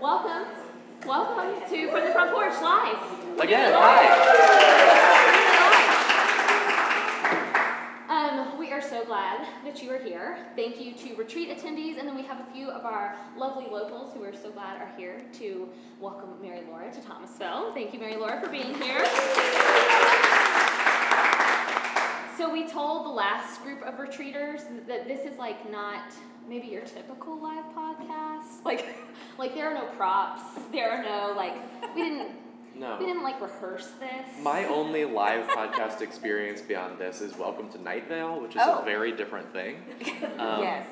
welcome, welcome to From the Front Porch Live. Again, hi. Um, we are so glad that you are here. Thank you to retreat attendees, and then we have a few of our lovely locals who we're so glad are here to welcome Mary Laura to Thomasville. Thank you, Mary Laura, for being here. So we told the last group of retreaters that this is like not maybe your typical live podcast. Like, like there are no props. There are no like we didn't No. we didn't like rehearse this. My only live podcast experience beyond this is Welcome to Night Vale, which is Oh. a very different thing. Um, yes.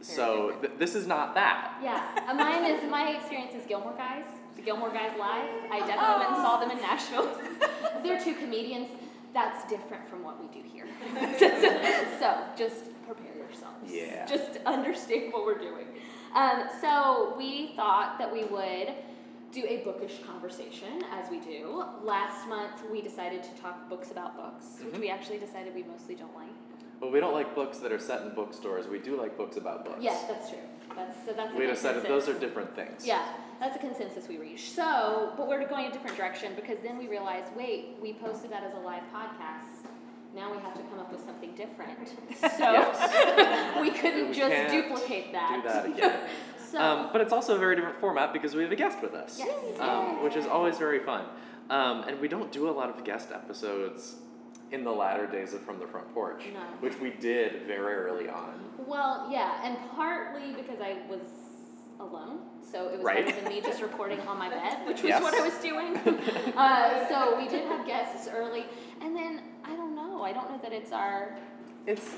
So th- this is not that. Yeah, uh, mine is my experience is Gilmore Guys. The Gilmore Guys live. I definitely went and saw them in Nashville. They're two comedians. That's different from what we do here. so just prepare yourselves. Yeah. Just understand what we're doing. Um, so we thought that we would do a bookish conversation as we do. Last month we decided to talk books about books, which Mhm. we actually decided we mostly don't like. Well, we don't like books that are set in bookstores. We do like books about books. Yes, that's true. That's so that's. a We decided those are different things. Yeah, that's a consensus we reached. So, but we're going a different direction because then we realized, wait, we posted that as a live podcast. Now we have to come up with something different. So we couldn't We just duplicate that. Do that again. So Um, but it's also a very different format because we have a guest with us, yes, um, which is always very fun. Um, and we don't do a lot of guest episodes in the latter days of From the Front Porch, No. which we did very early on. well, yeah, and partly because I was alone, so it was Right. better than me just recording on my bed, which was Yes. what I was doing. uh, so we did have guests early, and then I don't know. I don't know that it's our. It's,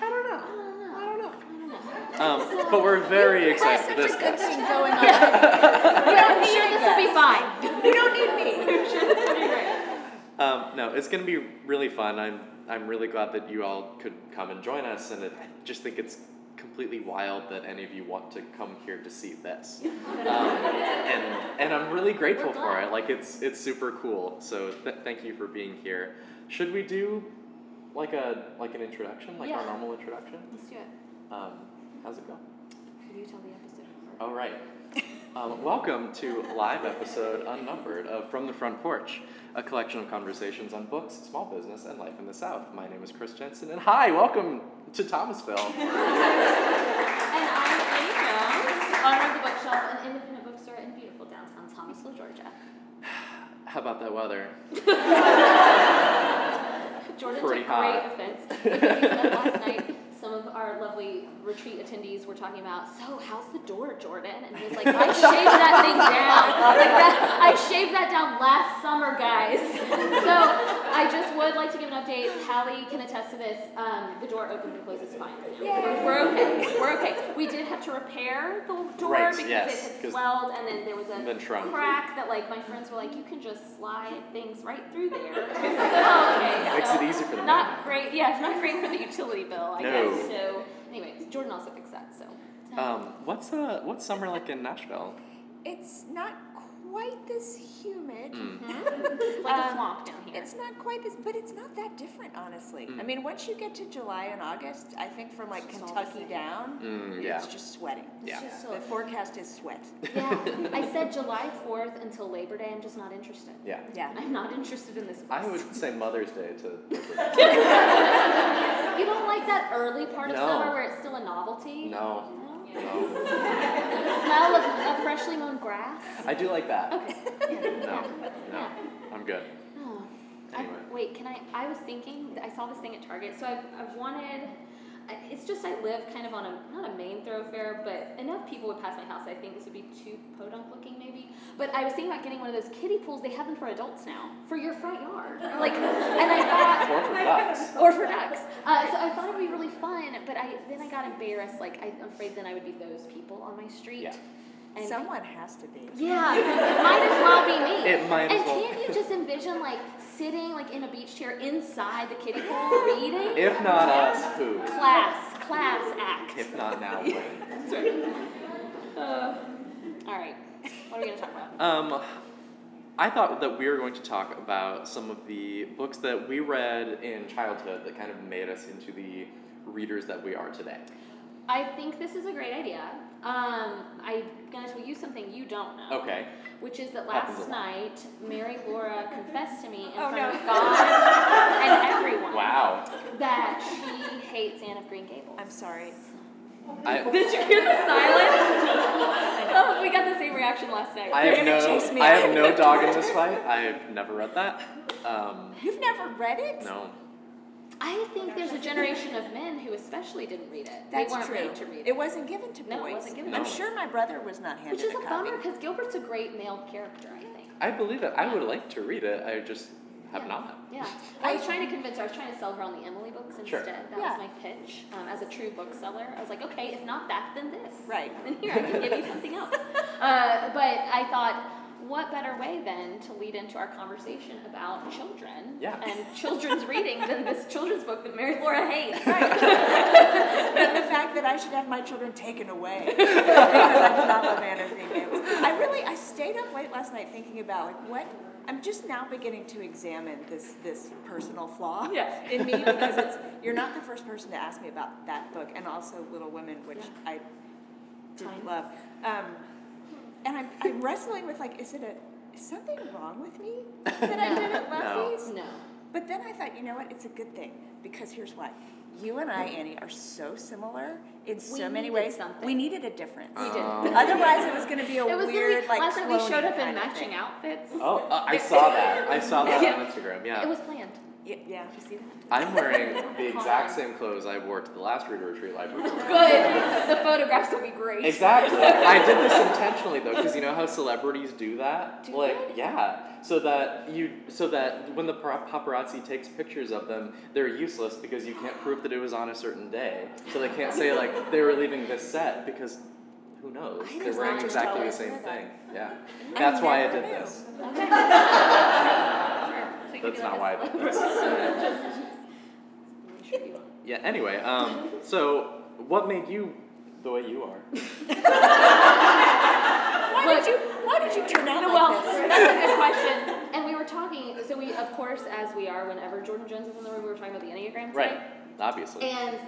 I don't I know. don't know. I don't know. I don't know. Um, but we're very We're excited for this a good guest. thing going on. I'm sure this will be fine. You don't need me. I'm sure this will be great. Um, no, it's going to be really fun. I'm I'm really glad that you all could come and join us, and it, I just think it's completely wild that any of you want to come here to see this. Um, and and I'm really grateful for it. Like it's it's super cool. So th- thank you for being here. Should we do like a like an introduction, like our normal introduction? Let's do it. Um, how's it go? Could you tell the episode number? All right. Um, welcome to a live episode unnumbered of From the Front Porch, a collection of conversations on books, small business, and life in the South. My name is Chris Jensen, and hi, welcome to Thomasville. And I'm Annie Jones, owner of the bookshelf, an independent bookstore in beautiful downtown Thomasville, Georgia. How about that weather? Jordan Pretty took hot. great offense of our lovely retreat attendees were talking about, so how's the door, Jordan? And he was like, I shaved that thing down. Like that, I shaved that down last summer, guys. So I just would like to give an update. Hallie can attest to this. Um, the door opens and closes fine. We're, we're okay. We're okay. We did have to repair the door Right, because yes, it had swelled and then there was a crack that like my friends were like, you can just slide things right through there. oh, okay. Makes so it easy for the Not man. great. Yeah, it's not great for the utility bill. I No. guess. So, anyways, Jordan also fixed that. So. Um, what's uh, what's summer like in Nashville? It's not quite this humid. Mm. It's like a Um, swamp down here. It's not quite this, but it's not that different, honestly. I Mm. mean, once you get to July and August, I think from like It's Kentucky down, Mm, yeah. it's just sweating. Yeah. just The forecast is sweat. yeah. I said July 4th until Labor Day. I'm just not interested. Yeah. Yeah. I'm not interested in this. I would say Mother's Day to. You don't like that early part of No. summer where it's still a novelty? No. The smell of, of freshly mown grass? I do like that. Okay. Yeah. No. No. I'm good. Oh. I, wait, can I? I was thinking, I saw this thing at Target, so I've, I've wanted. I- It's just I live kind of on a not a main thoroughfare, but enough people would pass my house. I think this would be too podunk looking, maybe. But I was thinking about getting one of those kiddie pools. They have them for adults now for your front yard, like. And I thought, Or for ducks. or for ducks. Uh, so I thought it would be really fun, but I then I got embarrassed. Like I, I'm afraid then I would be those people on my street. Yeah. And Someone has to be. yeah, it might as well be me. It might and as well. can't you just envision like sitting like in a beach chair inside the kiddie pool reading? If not us, who? class, class act. If not now, when? That's right. Uh, all right. What are we gonna talk about? Um, I thought that we were going to talk about some of the books that we read in childhood that kind of made us into the readers that we are today. I think this is a great idea. Um, I'm gonna tell you something you don't know. Okay. Which is that last night, Mary Laura confessed to me in Oh, front no. of God and everyone Wow. that she hates Anne of Green Gables. I'm sorry. I, Did you hear the silence? oh, we got the same reaction last night. I They're have gonna no chase me I out. have no dog in this fight. I've never read that. Um, You've never read it? no. I think there's a generation of men who especially didn't read it. That's they weren't true. made to read it. It wasn't given to No, it boys. wasn't given to I'm sure my brother was not handed Which is a copy. bummer because Gilbert's a great male character, I think. I believe it. I would like to read it. I just have Yeah. not. Yeah. I was trying to convince her, I was trying to sell her on the Emily books instead. Sure. That Yeah. was my pitch. Um, as a true bookseller, I was like, okay, if not that, then this. Right. And here, I can give you something else. Uh, but I thought, what better way then to lead into our conversation about children Yeah. and children's reading than this children's book that Mary Laura hates? and the fact that I should have my children taken away because I do not love Anne of Green Gables. I really, I stayed up late last night thinking about like what. I'm just now beginning to examine this this personal flaw Yeah. in me because it's you're not the first person to ask me about that book and also Little Women, which Yeah. I did Time. love. Um, and I'm, I'm wrestling with like, is it a is something wrong with me that I didn't love No. these? No. But then I thought, you know what? It's a good thing because here's why. You and I, Annie, are so similar in so We many needed ways. something. We needed a difference. We did. Um, Otherwise, it was going to be a It was weird, really, like last night we showed up in matching outfits. Oh, uh, I saw that. I saw that Yeah. on Instagram. Yeah. It was planned. Yeah, yeah. Did you see that? I'm wearing the exact same clothes I wore to the last reader retreat live. Good. The photographs will be great. Exactly. I did this intentionally though, because you know how celebrities do that. Do like, yeah, so that you, so that when the paparazzi takes pictures of them, they're useless because you can't prove that it was on a certain day. So they can't say like they were leaving this set because who knows? They're wearing exactly the same thing. Yeah. That's why I did this. Okay. Sure. So you can That's not like why a I did celeb- this. I'm sure you will. Yeah. Anyway, um, so what made you the way you are? Why Look- did you? Why did you turn out No, like well, this? that's a good question. And we were talking, so we, of course, as we are, whenever Jordan Jones is in the room, we were talking about the Enneagram today. Right. Obviously. And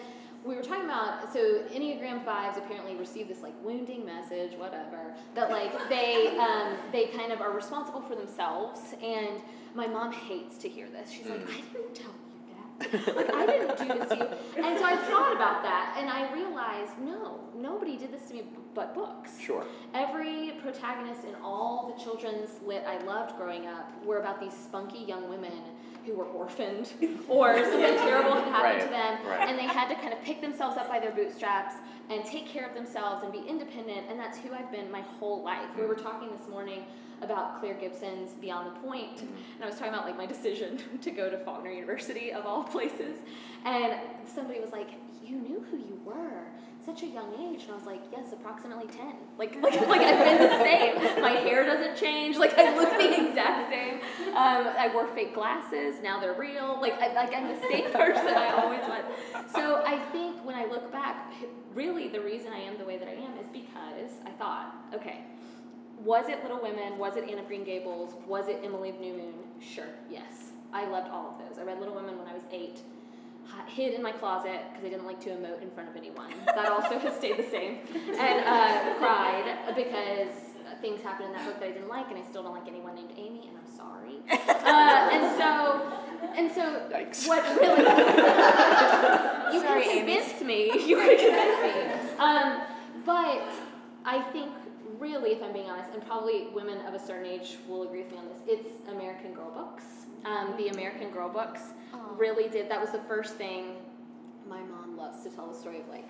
we were talking about so Enneagram fives apparently receive this like wounding message, whatever, that like they um, they kind of are responsible for themselves. And my mom hates to hear this. She's like, Mm. I didn't tell you that. Like I didn't do this to you. And so I thought about that, and I realized no, nobody did this to me but books. Sure. Every protagonist in all the children's lit I loved growing up were about these spunky young women who were orphaned or something terrible had happened to them right. and they had to kind of pick themselves up by their bootstraps and take care of themselves and be independent and that's who I've been my whole life. We were talking this morning about Claire Gibson's Beyond the Point. Mm-hmm. and I was talking about like my decision to go to Faulkner University of all places. And somebody was like you knew who you were such a young age. And I was like yes approximately 10 like like, like I've been the same. My hair doesn't change. Like I look the exact same. Um, I wore fake glasses. Now they're real. Like, I, like I'm the same person I always was. So I think when I look back really the reason I am the way that I am is because I thought okay was it Little Women? Was it Anne of Green Gables? Was it Emily of New Moon? Sure, yes. I loved all of those. I read Little Women when I was eight, hid in my closet because I didn't like to emote in front of anyone. That also has stayed the same. And uh, cried because things happened in that book that I didn't like, and I still don't like anyone named Amy, and I'm sorry. Uh, and so, and so, Yikes. what really you Sorry, could Amy. me. You could convince me. Um, but I think, really, if I'm being honest, and probably women of a certain age will agree with me on this, it's American Girl books. Um, the American Girl books Aw. really did. That was the first thing. My mom loves to tell the story of like.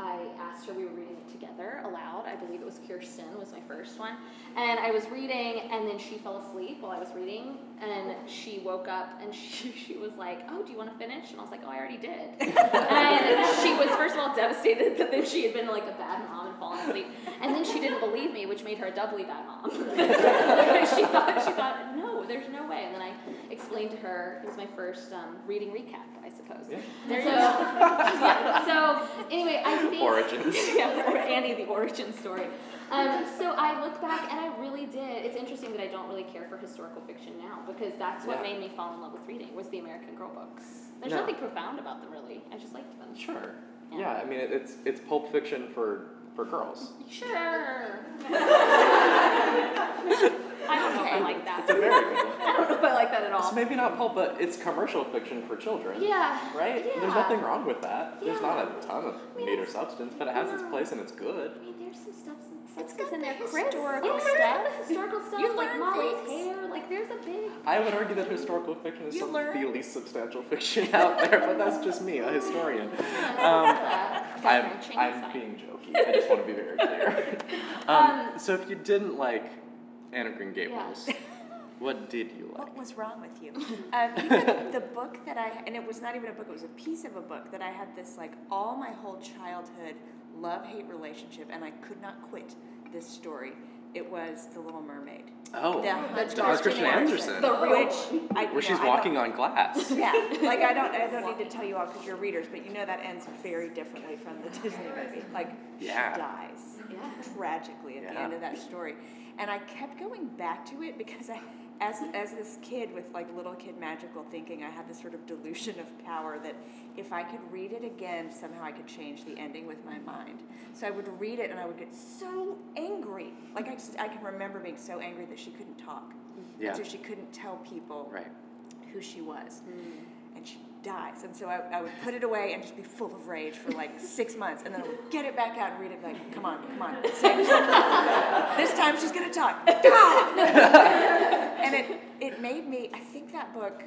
I asked her, we were reading it together aloud. I believe it was Kirsten was my first one. And I was reading, and then she fell asleep while I was reading. And she woke up and she, she was like, Oh, do you want to finish? And I was like, Oh, I already did. and she was, first of all, devastated that then she had been like a bad mom fallen asleep. And then she didn't believe me, which made her a doubly bad mom. she thought, she thought, No, there's no way. And then I explained to her, it was my first um, reading recap, I suppose. Yeah. And so, yeah, so anyway, I think Origins. yeah, or Annie the origin story. Um, so I look back and I really did. It's interesting that I don't really care for historical fiction now because that's what Yeah. made me fall in love with reading was the American Girl books. There's No. nothing profound about them really. I just liked them. Sure. Yeah. Yeah, I mean it, it's it's pulp fiction for for girls. Sure. very know if I like that. It's American. I don't know if I like that at all. So maybe not pulp, but it's commercial fiction for children. Yeah. Right? There's nothing wrong with that. There's not a ton of mean, meat or substance, but it has its place and it's good. I mean, there's some stuff, some It's substance got in there. Chris, historical yeah, stuff. the historical stuff, You like learn Molly's hair. Like, there's a big. I would argue that historical fiction is some of the least substantial fiction out there, but that's just me, a historian. Um, Um, I'm, I'm, I'm being jokey. I just want to be very clear. um, Um, so if you didn't like Anne of Green Gables, what did you like? What was wrong with you? Um, you know, the book that I, and it was not even a book, it was a piece of a book that I had this like all my whole childhood love hate relationship, and I could not quit this story. It was The Little Mermaid. Oh, The That's Hans Christian Andersen. The real Which I, where you she's know, walking don't- on glass. Yeah, like I don't, I don't need to tell you all because you're readers, but you know that ends very differently from the Disney movie. Like Yeah. she dies Yeah. tragically at the end of that story, and I kept going back to it because I, as as this kid with like little kid magical thinking, I had this sort of delusion of power that if I could read it again, somehow I could change the ending with my mind. So I would read it and I would get so angry. Like I, just- I can remember being so angry that she couldn't talk, Yeah. and so she couldn't tell people Right. who she was. Mm. And she dies. And so I, I would put it away and just be full of rage for like six months. And then I would get it back out and read it like, come on, come on. this time she's going to talk. and it, it made me, I think that book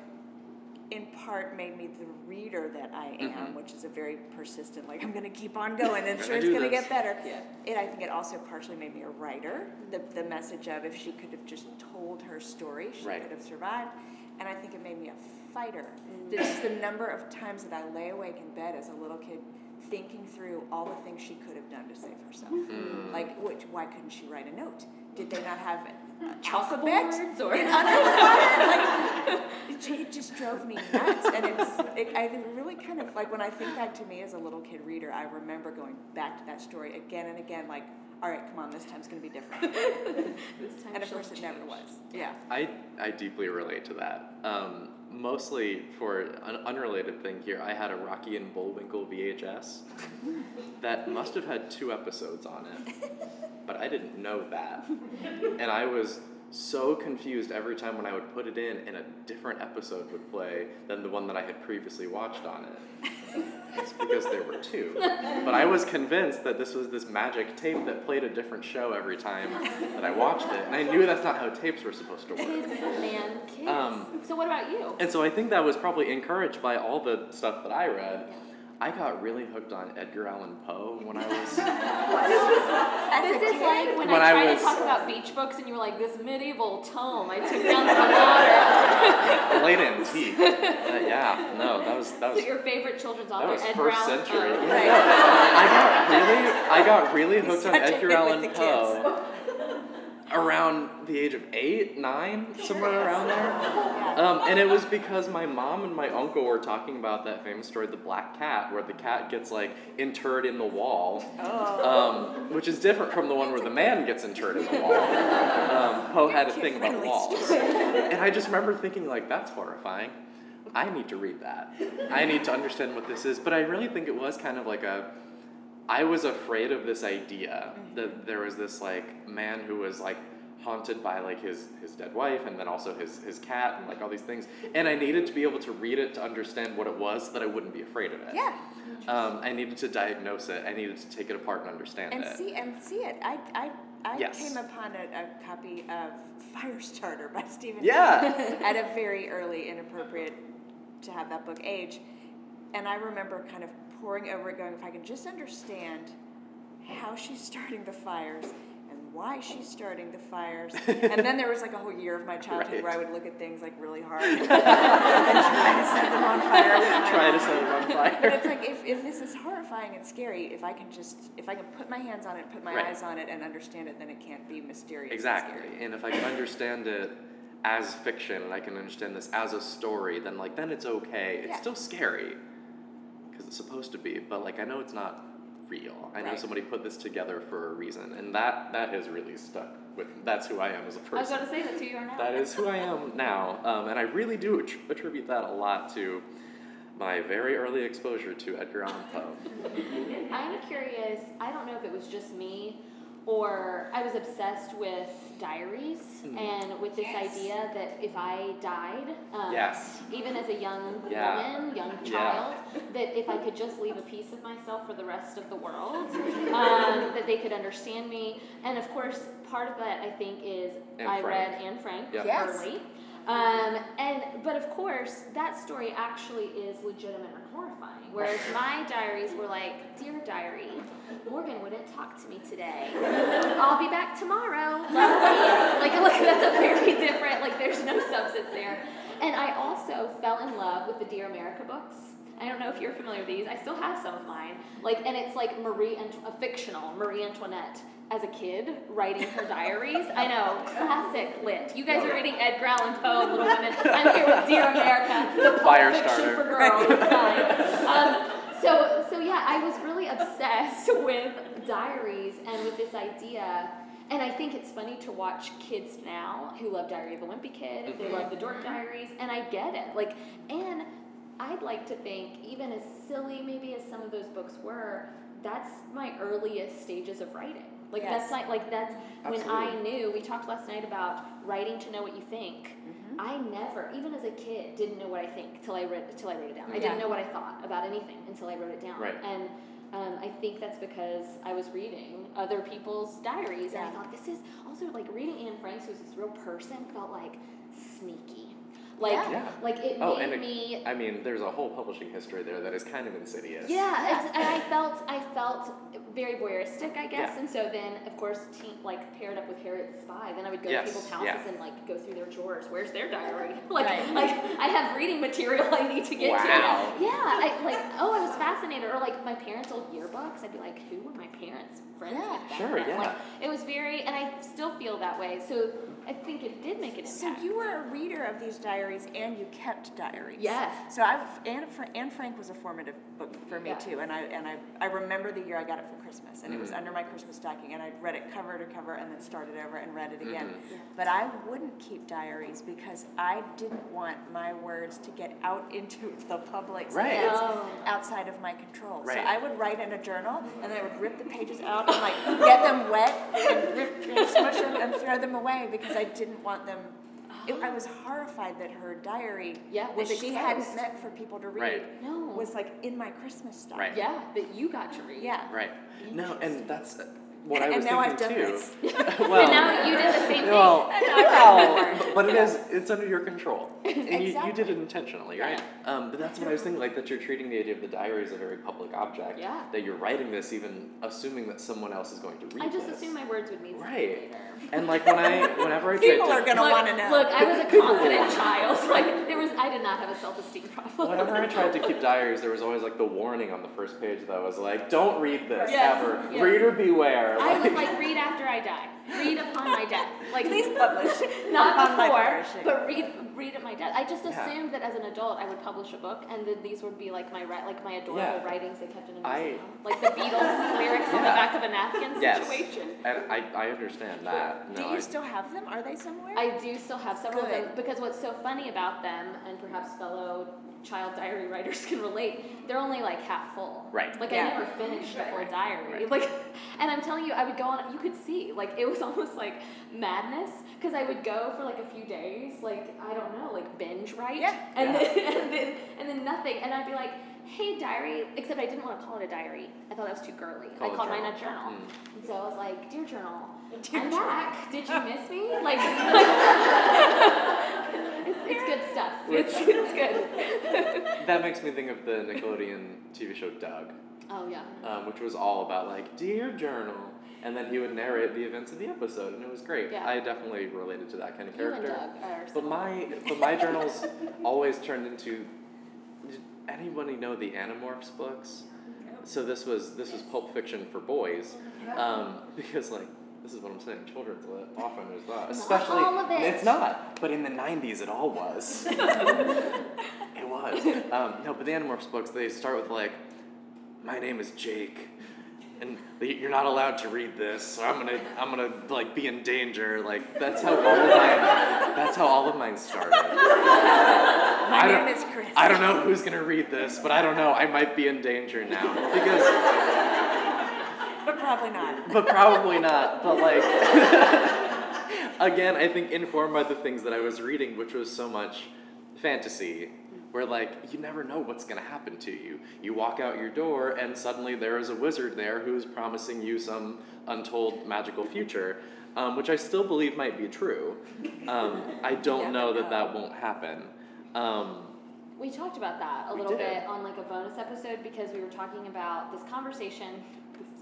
in part made me the reader that I am, Mhm. which is a very persistent, like I'm going to keep on going and sure it's going to get better. Yeah. It, I think it also partially made me a writer. The, the message of if she could have just told her story, she Right. could have survived. And I think it made me a fighter. Just the number of times that I lay awake in bed as a little kid thinking through all the things she could have done to save herself. Mm. Like, which, why couldn't she write a note? Did they not have an alphabet? Or- in underwater? Like, it, it just drove me nuts. And it's, it, I really kind of, like, when I think back to me as a little kid reader, I remember going back to that story again and again, like, all right, come on, this time's going to be different. This time And of she'll course, it never was. Yeah. I, I deeply relate to that. Um, mostly for an unrelated thing here, I had a Rocky and Bullwinkle VHS that must have had two episodes on it, but I didn't know that. And I was so confused every time when I would put it in and a different episode would play than the one that I had previously watched on it. It's because there were two. But I was convinced that this was this magic tape that played a different show every time that I watched it. And I knew that's not how tapes were supposed to work. Kids, man, kids. Um, so what about you? And so I think that was probably encouraged by all the stuff that I read. I got really hooked on Edgar Allan Poe when I was. As a This is like when, When I I tried was- to talk about beach books and you were like, this medieval tome I took down to the water. late antique. Uh, yeah, no, that was that So was your favorite children's that author, was Edgar first Allan century. Poe. Yeah, Right. no, I got really I got really He's hooked on Edgar Allan Poe around the age of eight, nine, somewhere around there. Um, and it was because my mom and my uncle were talking about that famous story, The Black Cat, where the cat gets like interred in the wall, Oh. um, which is different from the one where the man gets interred in the wall. Um, Poe had a thing about walls, and I just remember thinking like, that's horrifying. I need to read that. I need to understand what this is. But I really think it was kind of like a. I was afraid of this idea that there was this like man who was like haunted by like his his dead wife and then also his his cat and like all these things and I needed to be able to read it to understand what it was so that I wouldn't be afraid of it. Yeah. Um, I needed to diagnose it. I needed to take it apart and understand And it. see and see it. I I, I Yes. came upon a, a copy of Firestarter by Stephen Yeah. At a very early inappropriate to have that book age. And I remember kind of poring over it going, if I can just understand how she's starting the fires and why she's starting the fires. and then there was like a whole year of my childhood where I would look at things like really hard and try to set them on fire. Try to set them on fire. But it's like if, if this is horrifying and scary, if I can just if I can put my hands on it, put my Right. eyes on it, and understand it, then it can't be mysterious. and Exactly. scary. And if I can understand it as fiction and I can understand this as a story, then like then it's okay. It's Yeah. still scary because it's supposed to be, but like I know it's not real. I know somebody put this together for a reason, and that that has really stuck with. That's who I am as a I was person. going to say that to you now. That is who I am now, um, and I really do attr- attribute that a lot to my very early exposure to Edgar Allan Poe. I'm curious. I don't know if it was just me, or I was obsessed with diaries Mm. and with this Yes. idea that if I died, um, Yes. even as a young Yeah. woman, young Yeah. child, that if I could just leave a piece of myself for the rest of the world, um, that they could understand me. And of course, part of that I think is Anne I Frank. read Anne Frank Yep. Yes. early. Um, and but of course that story actually is legitimate and horrifying. Whereas my diaries were like, dear diary, Morgan wouldn't talk to me today. I'll be back tomorrow. Like look, that's a very different. Like there's no substance there. And I also fell in love with the Dear America books. I don't know if you're familiar with these. I still have some of mine. Like, and it's like Marie, Ant- a fictional Marie Antoinette as a kid writing her diaries. I know, classic lit. You guys are reading Edgar Allan Poe, and Little Women. I'm here with Dear America, the Fire fiction starter. for girls. It's fine. Um, so, so yeah, I was really obsessed with diaries and with this idea. And I think it's funny to watch kids now who love Diary of a Wimpy Kid. They love the Dork Diaries, and I get it. Like, and I'd like to think, even as silly maybe as some of those books were, that's my earliest stages of writing. Like Yes. that's not like that's when I knew. We talked last night about writing to know what you think. Mm-hmm. I never, even as a kid, didn't know what I think till I read till I wrote it down. I didn't know what I thought about anything until I wrote it down. Right. And um, I think that's because I was reading other people's diaries, and I thought this is also like reading Anne Frank's, who's this real person, felt like sneaky. Like, Yeah. like it Oh, made and it- me I mean, there's a whole publishing history there that is kind of insidious. yeah, It's, and I felt I felt very voyeuristic, I guess, Yeah. and so then of course, teen, like paired up with Harriet the Spy, then I would go Yes, to people's houses yeah. and like go through their drawers. Where's their diary? Like, Right. like I have reading material I need to get Wow. to. Yeah, I like oh, I was fascinated. Or like my parents' old yearbooks, I'd be like, who were my parents friends Yeah. Sure, then? yeah. Like, it was very, and I still feel that way. So I think it did make an So you were a reader of these diaries and you kept diaries. Yeah. So I, Anne, Anne Frank was a formative book for me Yeah. too, and I and I, I remember the year I got it for Christmas, and it was Mhm. under my Christmas stocking, and I read it cover to cover, and then started over and read it again. Mhm. Yeah. But I wouldn't keep diaries because I didn't want my words to get out into the public's Right. hands Oh. outside of my control. Right. So I would write in a journal, and then I would rip the pages out and like get them wet and rip and smush them and throw them away because I didn't want them. It, I was horrified that her diary Yeah, that was she hadn't meant for people to read Right. No. was like in my Christmas stuff. Right. Yeah, that you got to read. Yeah. Right. No, and that's uh, what And- I was and now I've thinking done too. this. But well, now you did the same thing. well, And now I've well, but, but it is it's under your control, and you, you did it intentionally, right? Um, but that's what I was thinking, like that you're treating the idea of the diary as a very public object. Yeah. That you're writing this, even assuming that someone else is going to read it. I just this. assumed my words would mean something Right. later. And like when I, whenever I People tried are gonna want to know. Look, I was a confident child. Like there was, I did not have a self-esteem problem. Whenever I tried to keep diaries, there was always like the warning on the first page that was like, "Don't read this Yes, ever. yes. Reader beware." I was like, read after I die. Read upon my death. Like Please publish. not upon before, but read read at my death. I just Yeah. assumed that as an adult I would publish a book, and that these would be like my like my adorable Yeah. writings they kept in a I- museum, like the Beatles lyrics on the back of a napkin Yes. situation. and I, I understand that. Do you I- still have them? Are they somewhere? I do still have several of them because what's so funny about them, and perhaps fellow child diary writers can relate, they're only like half full. Right. Like Yeah. I never finished a full diary. Right. Like, and I'm telling you, I would go on. You could see, like, it was almost like madness because I would go for like a few days, like I don't know, like binge write, Yeah. and Yeah. then and then and then nothing, and I'd be like. Hey diary, except I didn't want to call it a diary. I thought that was too girly. Call I called mine a journal. Mm. And so I was like, Dear Journal, Dear I'm journal. back. Did you miss me? Like, it's, good stuff. It's, it's good. that makes me think of the Nickelodeon TV show Doug, Oh yeah. um, which was all about like dear journal, and then he would narrate the events of the episode, and it was great. Yeah. I definitely related to that kind of character. But my but my journals always turned into. Did anybody know the Animorphs books? So this was this was Pulp Fiction for boys, um, because like this is what I'm saying. Children's lit often is not, especially all of it. it's not. But in the '90s, it all was. it was. Um, no, but the Animorphs books they start with like, "My name is Jake." And you're not allowed to read this, so I'm gonna, I'm gonna like be in danger. Like that's how all of mine, that's how all of mine started. My I name is Chris. I don't know who's gonna read this, but I don't know. I might be in danger now because probably not. but probably not. But like, again, I think informed by the things that I was reading, which was so much fantasy, where like you never know what's gonna happen to you. You walk out your door, and suddenly there is a wizard there who's promising you some untold magical future. Um, which I still believe might be true. Um, I don't know that know. that won't happen. Um, We talked about that a little did. bit on like a bonus episode because we were talking about this conversation. This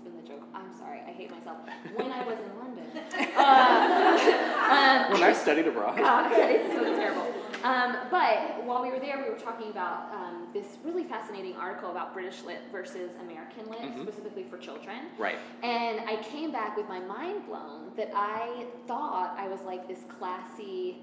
I'm sorry. I hate myself. When I was in London. Uh, um, when I studied abroad, God, it's so terrible. Um, but while we were there, we were talking about um, this really fascinating article about British lit versus American lit, Mhm. specifically for children. right? And I came back with my mind blown that I thought I was like this classy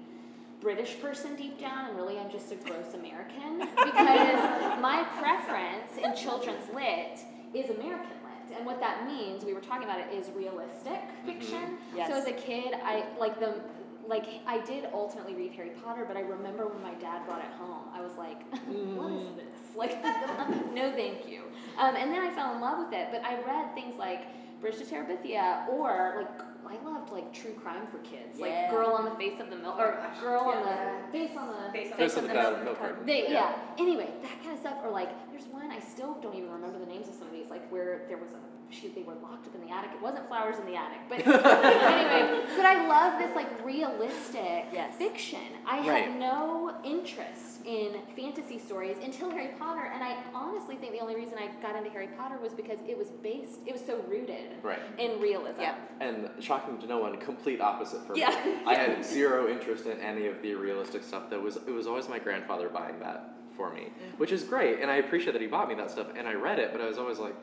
British person deep down, and really I'm just a gross American because my preference in children's lit is American And what that means, we were talking about it, is realistic fiction. Yes. So as a kid, I like the like I did ultimately read Harry Potter, but I remember when my dad brought it home, I was like, "What is this? Like, no, thank you." Um, and then I fell in love with it. But I read things like Bridge to Terabithia, or like I loved like true crime for kids, like Girl on the Face of the Milk, or Girl on the Face on the Face Face of the Milk Milk Carton. they, Yeah. yeah. Anyway, that kind of stuff, or like, there's one I still don't even remember the names of some of these, like where there was a shoot, they were locked up in the attic. It wasn't flowers in the attic, but anyway. But I love this like realistic Yes. fiction. I Right. had no interest in fantasy stories until Harry Potter, and I honestly think the only reason I got into Harry Potter was because it was based, it was so rooted Right. in realism. Yeah. And shocking to no one, complete opposite for Yeah. me. I had zero interest in any of the realistic stuff. That was it was always my grandfather buying that for me, Mm-hmm. which is great, and I appreciate that he bought me that stuff. And I read it, but I was always like,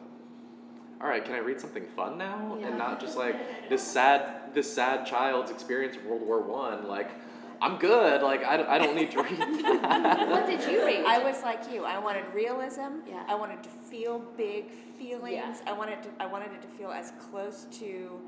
all right, can I read something fun now, Yeah. and not just like this sad this sad child's experience of World War One? Like, I'm good. Like I, don't- I don't need to read that. What did you read? I was like you. I wanted realism. Yeah. I wanted to feel big feelings. Yeah. I wanted to. I wanted it to feel as close to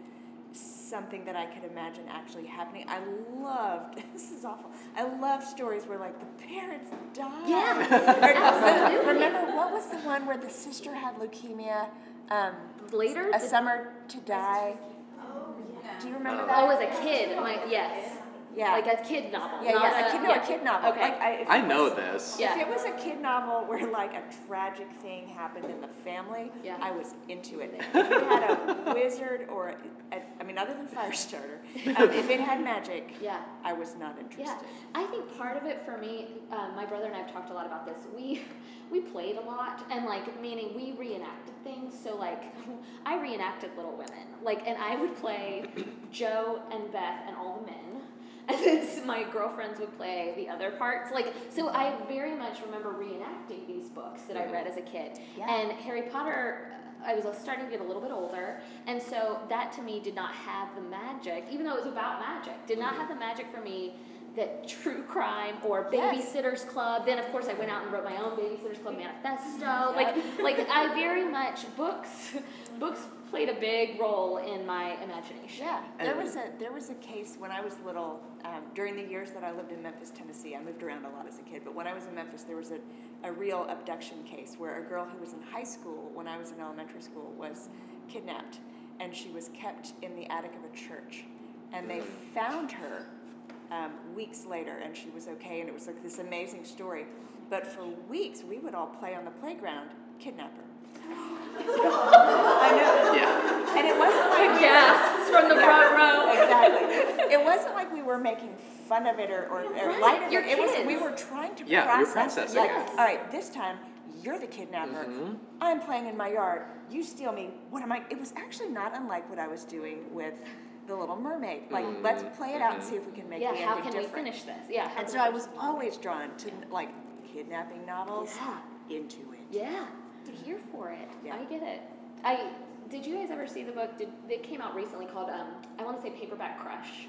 something that I could imagine actually happening. I loved. This is awful. I love stories where like the parents died. Yeah, Or- absolutely. Remember what was the one where the sister had leukemia? Um, Later? a summer to die. Oh yeah. Do you remember Oh. that? Oh, as a kid, my yes. Yeah. Like a kid novel. yeah, not yeah, a kid, no, yeah. a kid novel. Okay. Like, I, if I know was- this. Yeah. If it was a kid novel where like a tragic thing happened in the family, Yeah. I was into it. If it had a wizard or, a, a, I mean, other than Firestarter, um, if it had magic, yeah. I was not interested. Yeah, interested. I think part of it for me, um, my brother and I have talked a lot about this. We we played a lot, and like meaning we reenacted things. So like, I reenacted Little Women, like, and I would play Jo and Beth and all the men, and then my girlfriends would play the other parts. Like, so I very much remember reenacting these books that I mm-hmm. read as a kid. Yeah. And Harry Potter. Uh, I was starting to get a little bit older, and so that to me did not have the magic, even though it was about magic, did not mm-hmm. have the magic for me that true crime or Yes. babysitters club then of course i went out and wrote my own babysitters club manifesto like like i very much books books played a big role in my imagination Yeah, there was a there was a case when I was little. Um, during the years that I lived in Memphis, Tennessee, I moved around a lot as a kid. But when I was in Memphis, there was a, a real abduction case where a girl who was in high school when I was in elementary school was kidnapped, and she was kept in the attic of a church, and they found her um, weeks later, and she was okay, and it was like this amazing story. But for weeks, we would all play on the playground, kidnap her. I know. Yeah. And it wasn't like we were- from the front row exactly. It wasn't like we were making fun of it or, or, or Right, light of you're it. It was we were trying to Yeah, you're process. it. processing Like, it. all right, this time you're the kidnapper. Mhm. I'm playing in my yard. You steal me. What am I? It was actually not unlike what I was doing with the Little Mermaid. Like, Mhm. let's play it out and see if we can make yeah the how ending can different. we finish this yeah And so I was always drawn to like kidnapping novels. Yeah. Into it. Yeah, I'm here for it. Yeah. I get it. I did you guys ever see the book? Did it came out recently called um, I want to say Paperback Crush,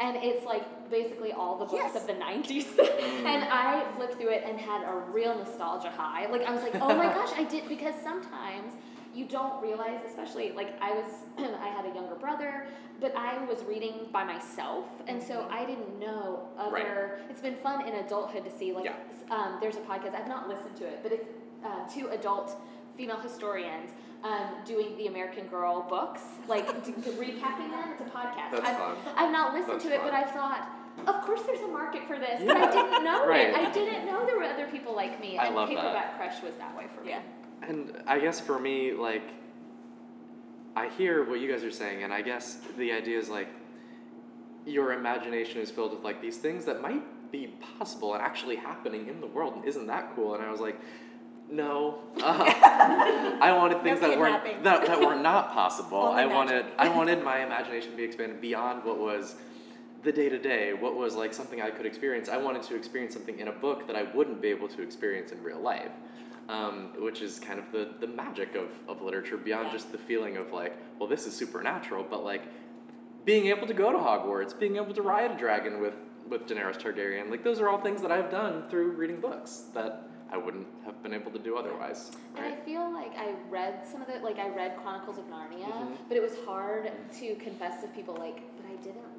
and it's like basically all the books Yes. of the '90s. and I flipped through it and had a real nostalgia high. Like I was like, oh my gosh, I did because sometimes you don't realize, especially like I was, I had a younger brother, but I was reading by myself, and so I didn't know other. Right. It's been fun in adulthood to see like Yeah. um, there's a podcast I've not listened to it, but it's uh, two adult female historians um, doing the American Girl books, like d- d- recapping them. It's a podcast. That's I've, fun. I've not listened That's to it, but. I've thought, of course there's a market for this, but I didn't know right. it. I didn't know there were other people like me, I and love that. Paperback Crush was that way for me. Yeah. And I guess for me, like, I hear what you guys are saying, and I guess the idea is like, your imagination is filled with like these things that might be possible and actually happening in the world, and isn't that cool? And I was like, no, uh, I wanted things that were kidnapping. that, that were not possible. I wanted. I wanted my imagination to be expanded beyond what was the day to day, what was like something I could experience. I wanted to experience something in a book that I wouldn't be able to experience in real life, um, which is kind of the, the magic of, of literature beyond Yeah. just the feeling of like, well, this is supernatural, but like being able to go to Hogwarts, being able to ride a dragon with, with Daenerys Targaryen. Like, those are all things that I've done through reading books that I wouldn't have been able to do otherwise. And I feel like I read some of the like I read Chronicles of Narnia, Mhm. but it was hard to confess to people like, but I didn't.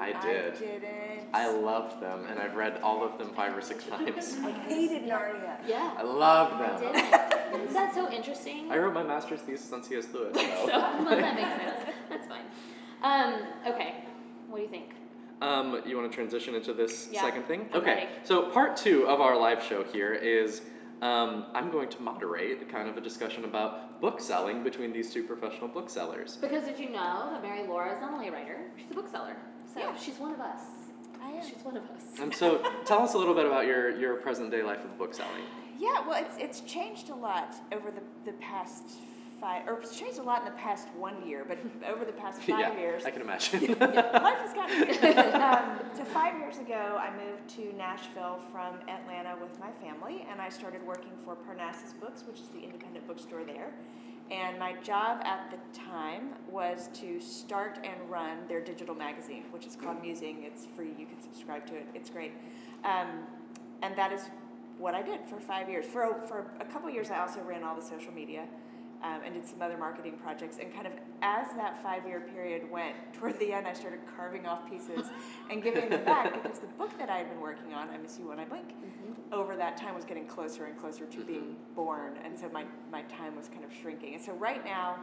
I did. I didn't. I loved them, and I've read all of them five or six times. I hated Narnia. Yeah. I loved I them. didn't. Is that so interesting? I wrote my master's thesis on C.S. Lewis. so So. well, that makes sense. That's fine. Um, okay. What do you think? Um, you want to transition into this Yeah, second thing? I'm okay. ready. So part two of our live show here is um, I'm going to moderate kind of a discussion about book selling between these two professional booksellers. Because did you know that Mary Laura is not only a writer, she's a bookseller. So Yeah. she's one of us. I am. She's one of us. And so tell us a little bit about your, your present day life of bookselling. Yeah, well, it's it's changed a lot over the, the past five, or it's changed a lot in the past one year, but over the past five yeah, years, I can imagine. life has gotten weird. um, so five years ago, I moved to Nashville from Atlanta with my family, and I started working for Parnassus Books, which is the independent bookstore there. And my job at the time was to start and run their digital magazine, which is called Musing. It's free; you can subscribe to it. It's great, um, and that is what I did for five years. For a, for a couple years, I also ran all the social media um, and did some other marketing projects. And kind of as that five year period went, toward the end, I started carving off pieces and giving them back because the book that I had been working on, I Miss You When I Blink, over that time was getting closer and closer to being born. And so my, my time was kind of shrinking. And so right now,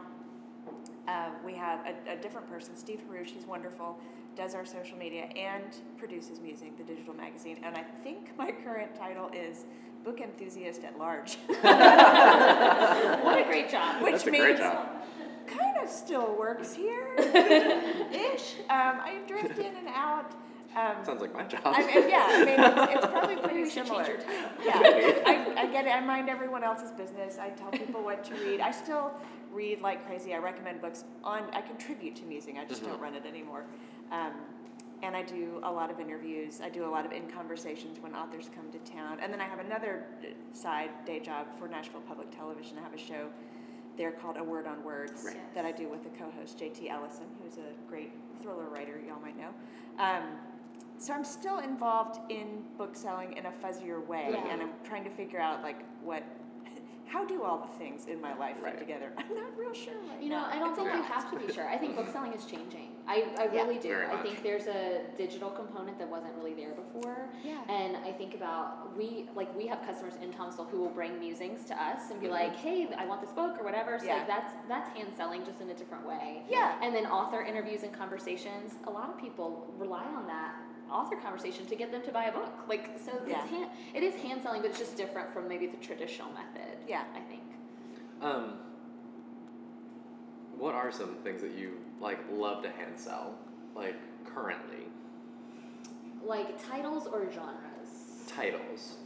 uh, we have a, a different person, Steve Haruch, he's wonderful, does our social media and produces music, the digital magazine. And I think my current title is Book Enthusiast at Large. what a great job. Which That's a means great job. kind of still works here, ish. Um, I drift in and out. Um, Sounds like my job. I mean, yeah, I mean, it's, it's probably pretty we similar. change your title. Yeah, I, I get it. I mind everyone else's business. I tell people what to read. I still read like crazy. I recommend books on. I contribute to Musing. I just don't Mhm. run it anymore. Um, and I do a lot of interviews. I do a lot of in conversations when authors come to town. And then I have another uh, side day job for Nashville Public Television. I have a show there called A Word on Words Right. that I do with the co-host JT Ellison, who's a great thriller writer y'all might know. Um, so I'm still involved in book selling in a fuzzier way, Yeah. and I'm trying to figure out like what, how do all the things in my life Right. fit together? I'm not real sure. Right You know, now. I don't It's think you have to be sure. I think bookselling is changing. I, I Yeah. really do. Very I think there's a digital component that wasn't really there before. Yeah. And I think about we like we have customers in Thomasville who will bring musings to us and be Mhm. like, "Hey, I want this book" or whatever. So Yeah. like that's that's hand selling just in a different way. Yeah. And then author interviews and conversations. A lot of people rely on that author conversation to get them to buy a book. Like so, Yeah. it's hand, it is hand selling, but it's just different from maybe the traditional method. Yeah. I think. Um, what are some things that you like love to hand sell, like currently? Like titles or genres. Titles.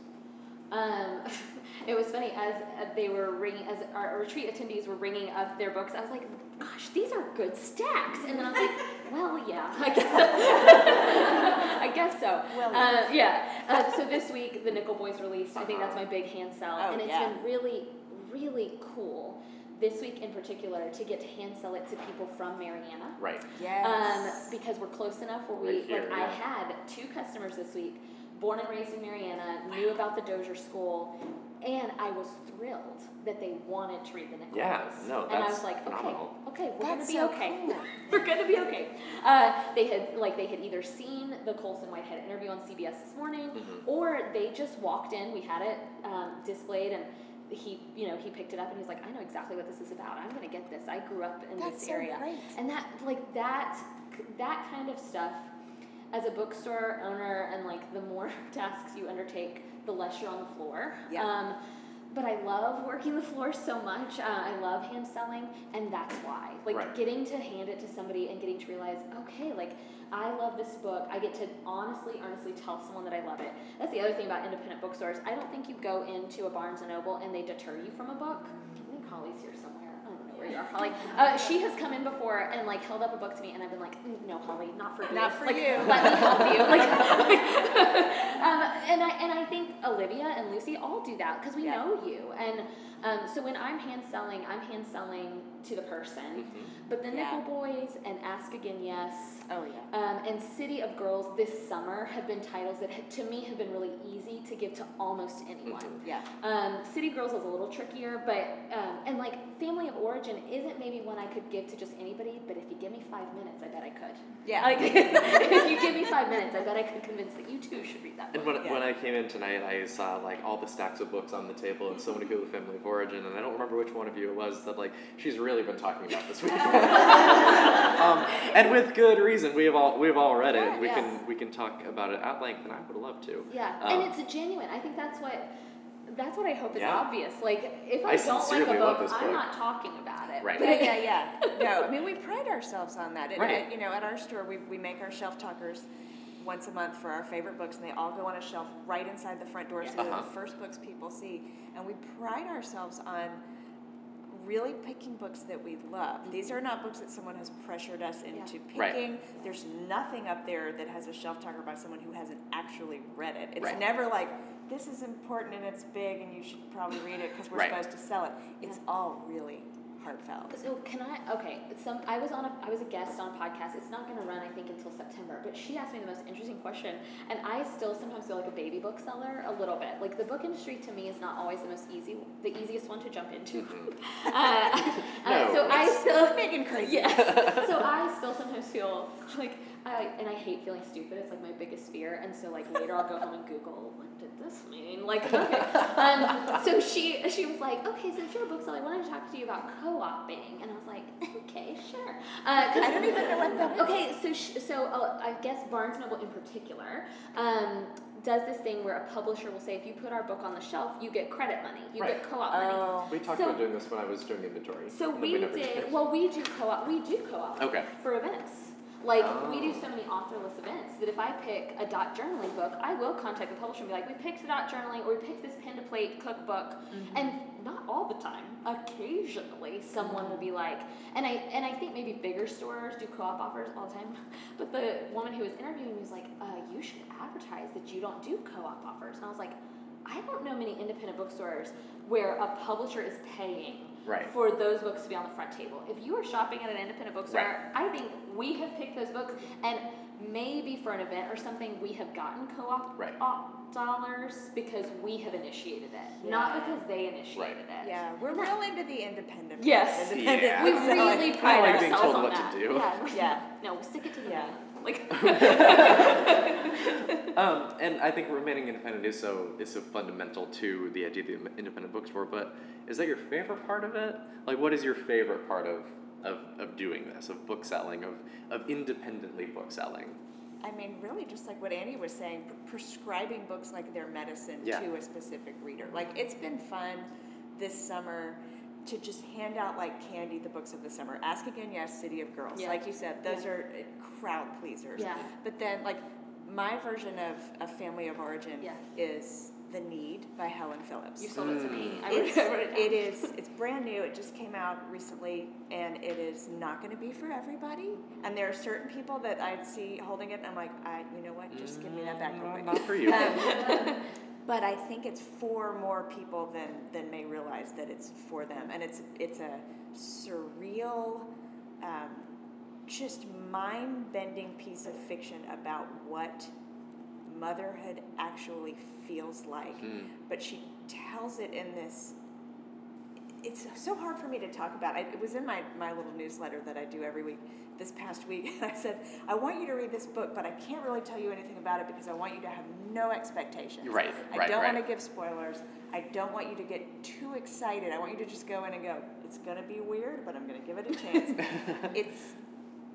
Um, it was funny as uh, they were ringing, as our retreat attendees were ringing up their books. I was like, "Gosh, these are good stacks." And then I was like, "Well, yeah, I guess, so. I guess so." Well, uh, yeah. Uh, so this week, the Nickel Boys released. I think that's my big hand sell, Oh, and it's yeah. been really, really cool this week in particular to get to hand sell it to people from Marianna. Right. Yes. Um, because we're close enough where we Right here, like I had two customers this week, born and raised in Marianna, knew about the Dozier School, and I was thrilled that they wanted to read the Nickel Yeah, no, and I that's was like, phenomenal. okay, okay, we're That's gonna so be okay. cool. we're gonna be okay. Uh, they had like they had either seen the Colson Whitehead interview on CBS this morning, Mhm. or they just walked in. We had it um, displayed and. he you know he picked it up and he's like I know exactly what this is about. I'm gonna get this. I grew up in That's this so area, great. and that like that that kind of stuff. As a bookstore owner, and like the more tasks you undertake, the less you're on the floor. Yeah. Um, but I love working the floor so much. Uh, I love hand selling, and that's why. Like Right. getting to hand it to somebody and getting to realize, okay, like I love this book. I get to honestly, honestly tell someone that I love it. That's the other thing about independent bookstores. I don't think you go into a Barnes and Noble and they deter you from a book. I think Holly's here somewhere. I don't know where you are, Holly. Uh, she has come in before and like held up a book to me, and I've been like, "Mm, no, Holly, not for you. Not for like, you." Let me help you. Like, um, and I and I think Olivia and Lucy all do that because we Yeah. know you. And um, so when I'm hand selling, I'm hand selling to the person. But the Yeah. Nickel Boys and Ask Again Yes Oh yeah. um, and City of Girls this summer have been titles that to me have been really easy to give to almost anyone. Yeah. Um, City Girls is a little trickier, but um, and like Family of Origin isn't maybe one I could give to just anybody. But if you give me five minutes, I bet I could. Yeah. Like if you give me five minutes, I bet I could convince that you too should read that. And Book. when, Yeah. when I came in tonight, I saw like all the stacks of books on the table and so many people with family of origin, and I don't remember which one of you it was that like she's really been talking about this week. um, and with good reason, we have all we've all read it. Yeah, we yeah. can we can talk about it at length, and I would love to. Yeah, Um, and it's genuine. I think that's what that's what I hope is Yeah. obvious. Like if I, I don't like a sincerely love book, I'm not talking about it. Right. But yeah, yeah, yeah. No, I mean we pride ourselves on that. And, Right. uh, you know, at our store, we, we make our shelf talkers once a month for our favorite books, and they all go on a shelf right inside the front door, so they're Uh-huh. the first books people see. And we pride ourselves on really picking books that we love. These are not books that someone has pressured us into Right. picking. There's nothing up there that has a shelf talker by someone who hasn't actually read it. It's Right. never like this is important and it's big and you should probably read it because we're Right. supposed to sell it. It's all really heartfelt. So can I? Okay, some I was on a I was a guest on a podcast. It's not going to run I think until September. But she asked me the most interesting question, and I still sometimes feel like a baby bookseller a little bit. Like the book industry to me is not always the most easy, the easiest one to jump into. uh, uh, No. so I still and crazy. Yes. so I still sometimes feel like I and I hate feeling stupid. It's like my biggest fear. And so like later I'll go home and Google what did this mean? Like okay. Um, so she she was like, okay, since you're a bookseller, I wanted to talk to you about co-oping. And I was like, okay, sure. Uh, 'cause- I don't even know what that is. Okay, so sh- so uh, I guess Barnes and Noble in particular um, does this thing where a publisher will say, if you put our book on the shelf, you get credit money, you Right. get co-op money. Oh. We talked So- about doing this when I was doing inventory. So and then we never did. Well, we do co-op. We do co-op. Okay. For events, like we do Oh. so many authorless events that if I pick a dot journaling book, I will contact the publisher and be like, "We picked a dot journaling, or we picked this pen to plate cookbook," Mm-hmm. and not all the time. Occasionally, someone will be like, and I and I think maybe bigger stores do co-op offers all the time. But the woman who was interviewing me was like, uh, "You should advertise that you don't do co-op offers," and I was like. I don't know many independent bookstores where a publisher is paying Right. for those books to be on the front table. If you are shopping at an independent bookstore, Right. I think we have picked those books, and maybe for an event or something, we have gotten co-op Right. op dollars because we have initiated it, not because they initiated it. Yeah, we're And real into the independent. Yes. independent Yeah. We really pride ourselves on that. Yeah. Yeah. No, stick it to the Yeah. man. Like. Um, and I think remaining independent is so is so fundamental to the idea of the independent bookstore. But is that your favorite part of it? Like, what is your favorite part of of, of doing this, of bookselling, of of independently bookselling? I mean, really, just like what Annie was saying, pre- prescribing books like their medicine Yeah. to a specific reader. Like, it's been fun this summer to just hand out like candy the books of the summer. Ask Again, Yes, City of Girls. Yeah. Like you said, those Yeah. are uh, crowd pleasers. Yeah. But then, like, my version of a family of origin Yeah. is The Need by Helen Phillips. You sold it to me. I It's, wrote, I wrote it it is it's brand new it just came out recently and it is not going to be for everybody and there are certain people that I'd see holding it and i'm like i you know what just give me that back real Mm, quick Not for you. Um, but i think it's for more people than than may realize that it's for them and it's it's a surreal um, just mind-bending piece of fiction about what motherhood actually feels like Mm. but she tells it in this it's so hard for me to talk about. I, it was in my, my little newsletter that I do every week this past week, and I said, I want you to read this book, but I can't really tell you anything about it because I want you to have no expectations. Right, I right, don't right. want to give spoilers. I don't want you to get too excited. I want you to just go in and go, it's going to be weird, but I'm going to give it a chance. it's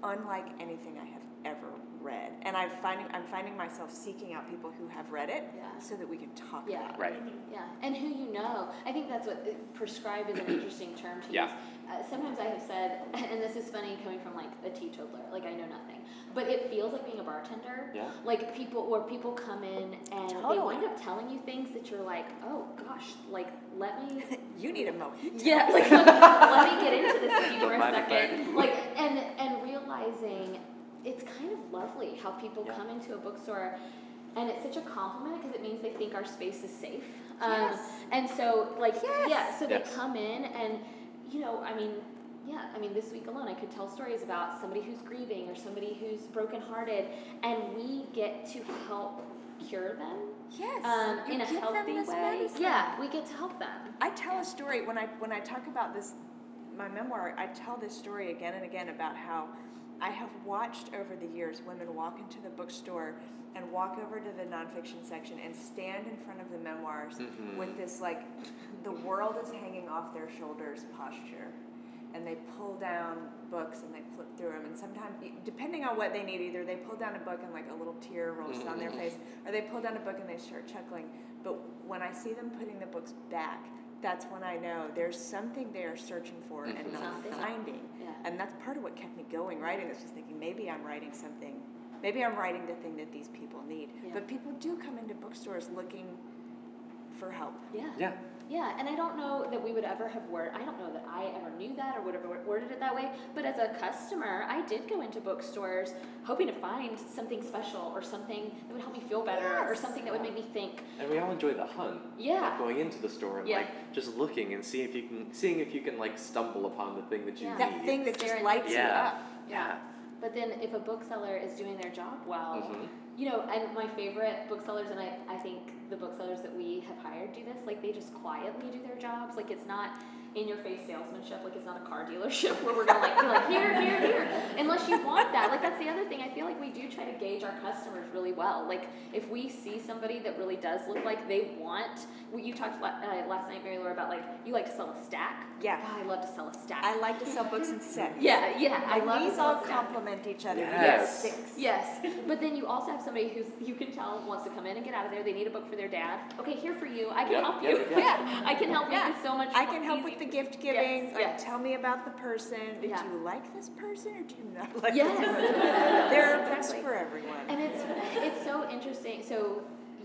unlike anything I have ever read. And I'm finding, I'm finding myself seeking out people who have read it Yeah. so that we can talk Yeah. about it. Right. Yeah, and who you know. I think that's what prescribe is an interesting term to Yeah. use. Uh, sometimes I have said, and this is funny coming from like a teetotaler, like I know nothing, but it feels like being a bartender. Yeah. Like people, where people come in and they wind up telling you things that you're like, oh gosh, like let me You need a moment. yeah, like let me get into this with you for a Mind if I- second. Like and and realizing it's kind of lovely how people Yeah. come into a bookstore and it's such a compliment because it means they think our space is safe. Um, Yes. and so like Yes. yeah, so Yes. they come in and you know, I mean yeah, I mean, this week alone, I could tell stories about somebody who's grieving or somebody who's brokenhearted, and we get to help cure them Yes. um, you in a give them healthy this way. medicine. Yeah, we get to help them. I tell a story when I when I talk about this my memoir, I tell this story again and again about how I have watched over the years women walk into the bookstore and walk over to the nonfiction section and stand in front of the memoirs Mhm. with this like the world is hanging off their shoulders posture. And they pull down books and they flip through them. And sometimes, depending on what they need, either they pull down a book and like a little tear rolls down their Mhm. face, or they pull down a book and they start chuckling. But when I see them putting the books back, that's when I know there's something they are searching for and Mhm. not Something. finding. Yeah. And that's part of what kept me going writing this was thinking maybe I'm writing something, maybe I'm writing the thing that these people need. Yeah. But people do come into bookstores looking for help. Yeah. Yeah. Yeah, and I don't know that we would ever have worded, I don't know that I ever knew that or would have worded it that way, but as a customer, I did go into bookstores hoping to find something special or something that would help me feel better or something that would make me think. And we all enjoy the hunt. Yeah. Like going into the store and Yeah. like just looking and see if you can seeing if you can like stumble upon the thing that you Yeah. need. That thing that just Serendipity. lights you up. Yeah. But then if a bookseller is doing their job well, Mhm. You know, and my favorite booksellers, and I, I think the booksellers that we have hired do this, like they just quietly do their jobs. Like it's not in your face salesmanship, like it's not a car dealership where we're gonna like be like here, here, here. Unless you want that. Like that's the other thing. I feel like we do try to gauge our customers really well. Like if we see somebody that really does look like they want well, you talked la- uh, last night, Mary Laura, about like you like to sell a stack. Yeah. God, I love to sell a stack. I like to sell books in sets. yeah, yeah. I And love to these sell all a stack. complement each other. Yes. You get six. Yes, but then you also have somebody who's you can tell wants to come in and get out of there. They need a book for their dad. Okay, here for you. I can Yep, help you. yep. Yeah. I can help Yeah. make so much. I can help easy. with the gift giving. Yes, Like, yes. tell me about the person. Did Yeah. you like this person or do you not like Yes. this person? There are books Exactly. for everyone. And it's it's so interesting. So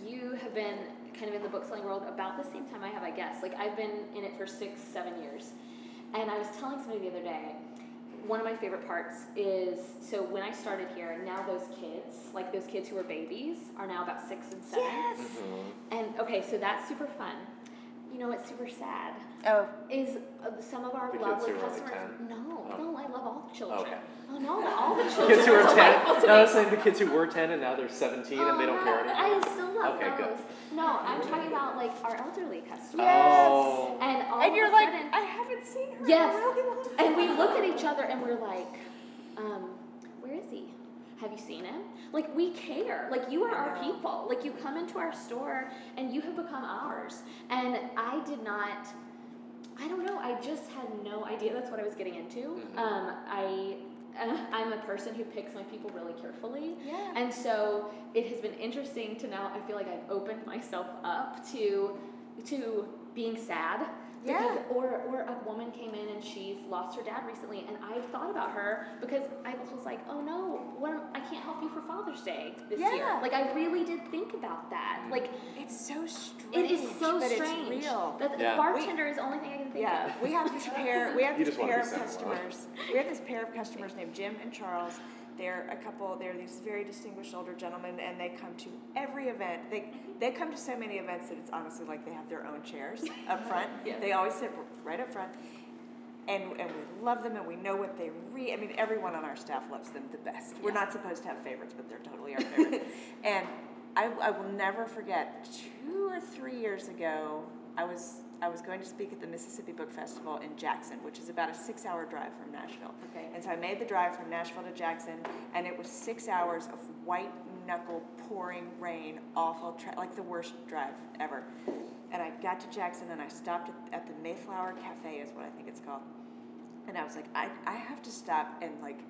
you have been kind of in the book selling world about the same time I have, I guess. Like I've been in it for six, seven years, and I was telling somebody the other day. One of my favorite parts is so when I started here, now those kids, like those kids who were babies, are now about six and seven. yes. Mhm. And okay, so that's super fun. You know what's super sad Oh, is uh, some of our The kids lovely who are only customers. 10? No, Oh. no, I love all the children. Okay. Oh no, all the The children. kids who are are ten. No, I me. was saying the kids who were ten and now they're seventeen and they don't Oh, care no, anymore. I still love Okay, those. good. No, I'm talking about like our elderly customers. Yes. Oh. And all and you're a like, sudden, I haven't seen her Yes. in a really long time. and we look at each other and we're like, um, where is he? Have you seen him? Like we care. Like you are our people. Like you come into our store and you have become ours. And I did not. I don't know. I just had no idea that's what I was getting into. Mhm. Um, I. I'm a person who picks my people really carefully. Yeah. And so it has been interesting to now I feel like I've opened myself up to to being sad. Because, Yeah. or, or a woman came in and she's lost her dad recently, and I've thought about her because I was like, oh no, what am, I can't help you for Father's Day this year. Yeah. Like I really did think about that. Like It's so strange. it is so but strange. It's real. That Yeah. bartender is the only thing I can think Yeah, of. we have this pair. We have You this pair of customers. We have this pair of customers named Jim and Charles. They're a couple. They're these very distinguished older gentlemen, and they come to every event. They they come to so many events that it's honestly like they have their own chairs up front. Yes. They always sit right up front. And, and we love them and we know what they read. I mean, everyone on our staff loves them the best. We're not supposed to have favorites, but they're totally our favorites. and I, I will never forget, two or three years ago, I was I was going to speak at the Mississippi Book Festival in Jackson, which is about a six-hour drive from Nashville. Okay. And so I made the drive from Nashville to Jackson, and it was six hours of white knuckle pouring rain, awful, tra- like the worst drive ever. And I got to Jackson, and I stopped at, at the Mayflower Cafe, is what I think it's called. And I was like, I, I have to stop and like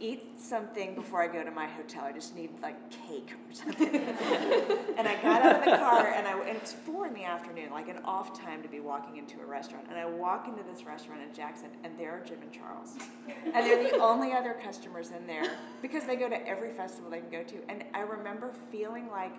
eat something before I go to my hotel. I just need like cake or something. and I got out of the car and I and it's four in the afternoon, like an off time to be walking into a restaurant. And I walk into this restaurant in Jackson and there are Jim and Charles. And they're the only other customers in there because they go to every festival they can go to. And I remember feeling like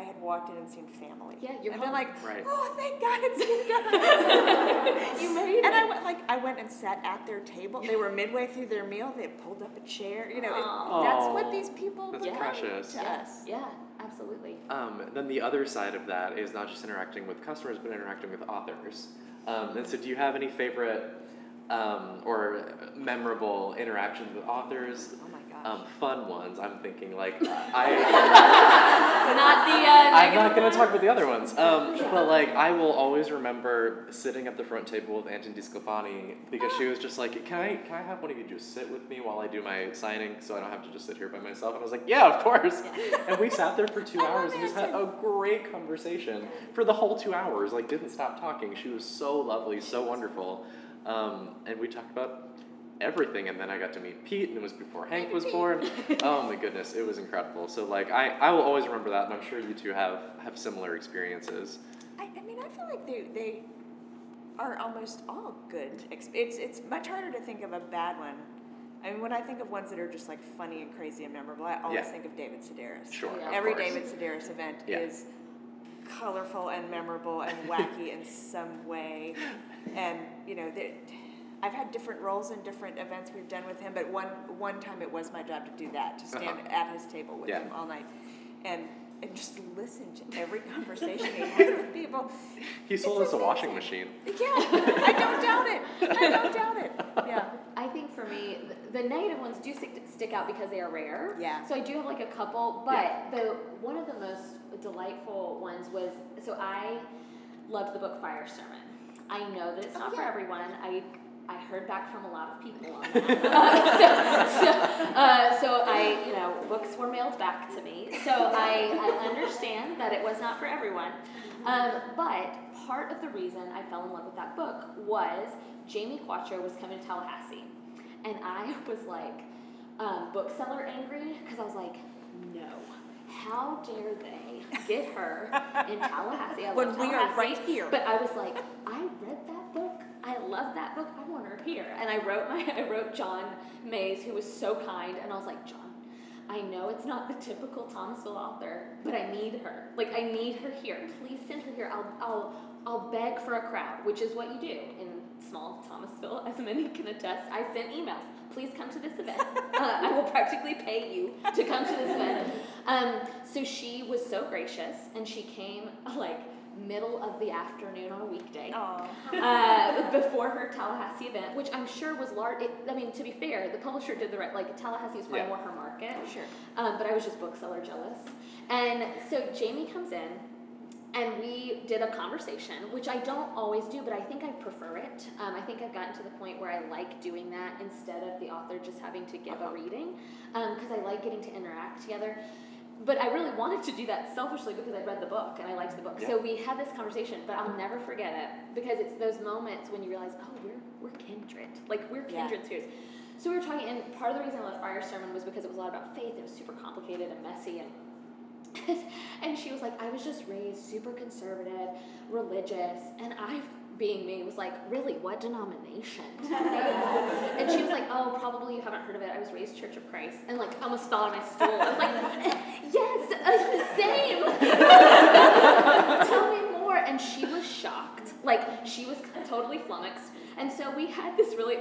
I had walked in and seen family. Yeah, you're and been home. like, Right. oh, thank God it's you guys. You made And I went like I went and sat at their table. They were midway through their meal. They pulled up a chair. You know, it, that's what these people That's bring precious. to yeah, us. yeah, absolutely. Um, then the other side of that is not just interacting with customers, but interacting with authors. Um, and so, do you have any favorite um, or memorable interactions with authors? Um, fun ones. I'm thinking like I. Not the. Uh, I'm not going to talk about the other ones. Um, but like, I will always remember sitting at the front table with Anton DiSclafani because she was just like, "Can I, can I have one of you just sit with me while I do my signing, so I don't have to just sit here by myself?" And I was like, "Yeah, of course." And we sat there for two hours and just had a great conversation for the whole two hours. Like, didn't stop talking. She was so lovely, so wonderful, um, and we talked about everything and then I got to meet Pete and it was before Hank was born. oh my goodness, it was incredible. So like I, I will always remember that and I'm sure you two have have similar experiences. I, I mean, I feel like they they are almost all good. It's it's much harder to think of a bad one. I mean, when I think of ones that are just like funny and crazy and memorable, I always Yeah. think of David Sedaris. Sure. Yeah. Every course. David Sedaris event Yeah. is colorful and memorable and wacky in some way. And you know, I've had different roles in different events we've done with him, but one one time it was my job to do that, to stand Uh-huh. at his table with Yeah. him all night, and and just listen to every conversation he had with people. He sold It's us a washing amazing. machine. Yeah, I don't doubt it. I don't doubt it. Yeah. I think for me, the, the negative ones do stick, stick out because they are rare. Yeah. So I do have like a couple, but Yeah. the one of the most delightful ones was so I loved the book Fire Sermon. I know that it's Oh, not for everyone. I I heard back from a lot of people on that. so, so, uh, so I, you know, books were mailed back to me. So I, I understand that it was not for everyone. Um, but part of the reason I fell in love with that book was Jamie Quatro was coming to Tallahassee. And I was like, um, bookseller angry because I was like, no. How dare they get her in Tallahassee? I When we are right here. But I was like, I read that book. I love that book. I want her here. And I wrote my I wrote John Mays, who was so kind, and I was like, John, I know it's not the typical Thomasville author, but I need her. Like I need her here. Please send her here. I'll I'll I'll beg for a crowd, which is what you do in small Thomasville, as many can attest. I sent emails. Please come to this event. Uh, I will practically pay you to come to this event. Um, so she was so gracious, and she came like middle of the afternoon on a weekday uh, before her Tallahassee event, which I'm sure was large. It, I mean, to be fair, the publisher did the right. Like Tallahassee is probably Yeah. more her market. Sure. Um, but I was just bookseller jealous. And so Jamie comes in, and we did a conversation, which I don't always do, but I think I prefer it. Um, I think I've gotten to the point where I like doing that instead of the author just having to give a reading, because I like getting to interact together. But I really wanted to do that selfishly because I read the book and I liked the book. So we had this conversation, but I'll never forget it because it's those moments when you realize, oh, we're we're kindred, like we're Yeah. kindred spirits. So we were talking, and part of the reason I loved Fire Sermon was because it was a lot about faith. It was super complicated and messy, and and she was like, I was just raised super conservative, religious, and I, being me, was like, really, what denomination? and she was like, oh, probably you haven't heard of it. I was raised Church of Christ, and like almost fell on my stool. I was like, yes, uh, the same. Tell me more. And she was shocked. Like she was totally flummoxed. And so we had this really,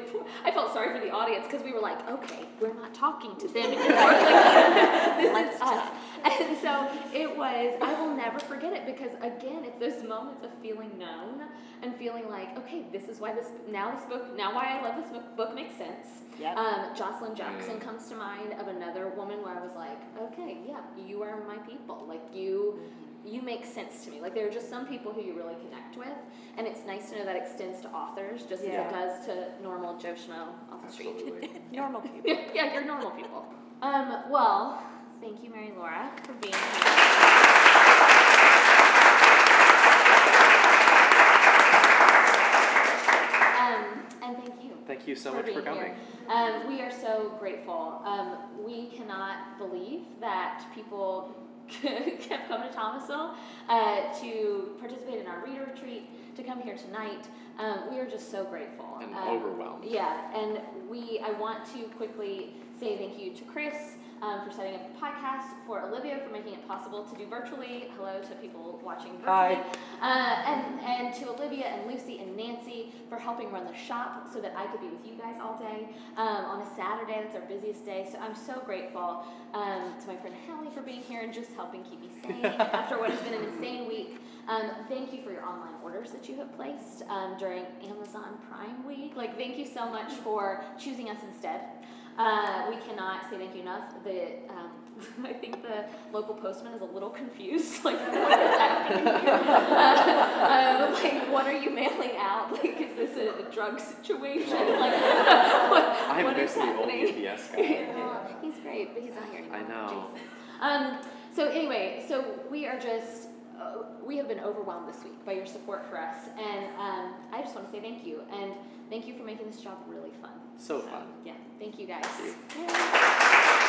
I felt sorry for the audience because we were like, okay, we're not talking to them anymore. Like, this is us. And so it was, I will never forget it because again, it's those moments of feeling known and feeling like, okay, this is why this, now this book, now why I love this book, book makes sense. Yep. Um, Joshilyn Jackson Mm. comes to mind of another woman where I was like, okay, yeah, you are my people. Like you, you make sense to me. Like there are just some people who you really connect with, and it's nice to know that extends to authors just as it does to normal Joe Schmo off the street. Normal people. yeah, you're normal people. Um, well, thank you, Mary Laura, for being here. Um, and thank you. Thank you so for much for coming. Um, we are so grateful. Um, we cannot believe that people have come to Thomasville uh, to participate in our reader retreat, to come here tonight. Um, we are just so grateful And Um, overwhelmed. Yeah, and we. I want to quickly say thank you to Chris um, for setting up the podcast, for Olivia for making it possible to do virtually. Hello to people watching virtually. Hi. Uh, and, and to Olivia and Lucy and Nancy for helping run the shop so that I could be with you guys all day um, on a Saturday. That's our busiest day. So I'm so grateful um, to my friend Hallie for being here and just helping keep me sane after what has been an insane week. Um, thank you for your online orders that you have placed um, during Amazon Prime Week. Like, thank you so much for choosing us instead. Uh, we cannot say thank you enough. The um, I think the local postman is a little confused. Like, what is happening here? Uh, um, like, what are you mailing out? Like, is this a, a drug situation? Like, what, I what miss is the old happening? UPS guy. Oh, he's great, but he's not here anymore. I know. Um, so anyway, so we are just uh, we have been overwhelmed this week by your support for us, and um, I just want to say thank you and thank you for making this job really fun. So fun. Yeah, thank you guys. Thank Yay.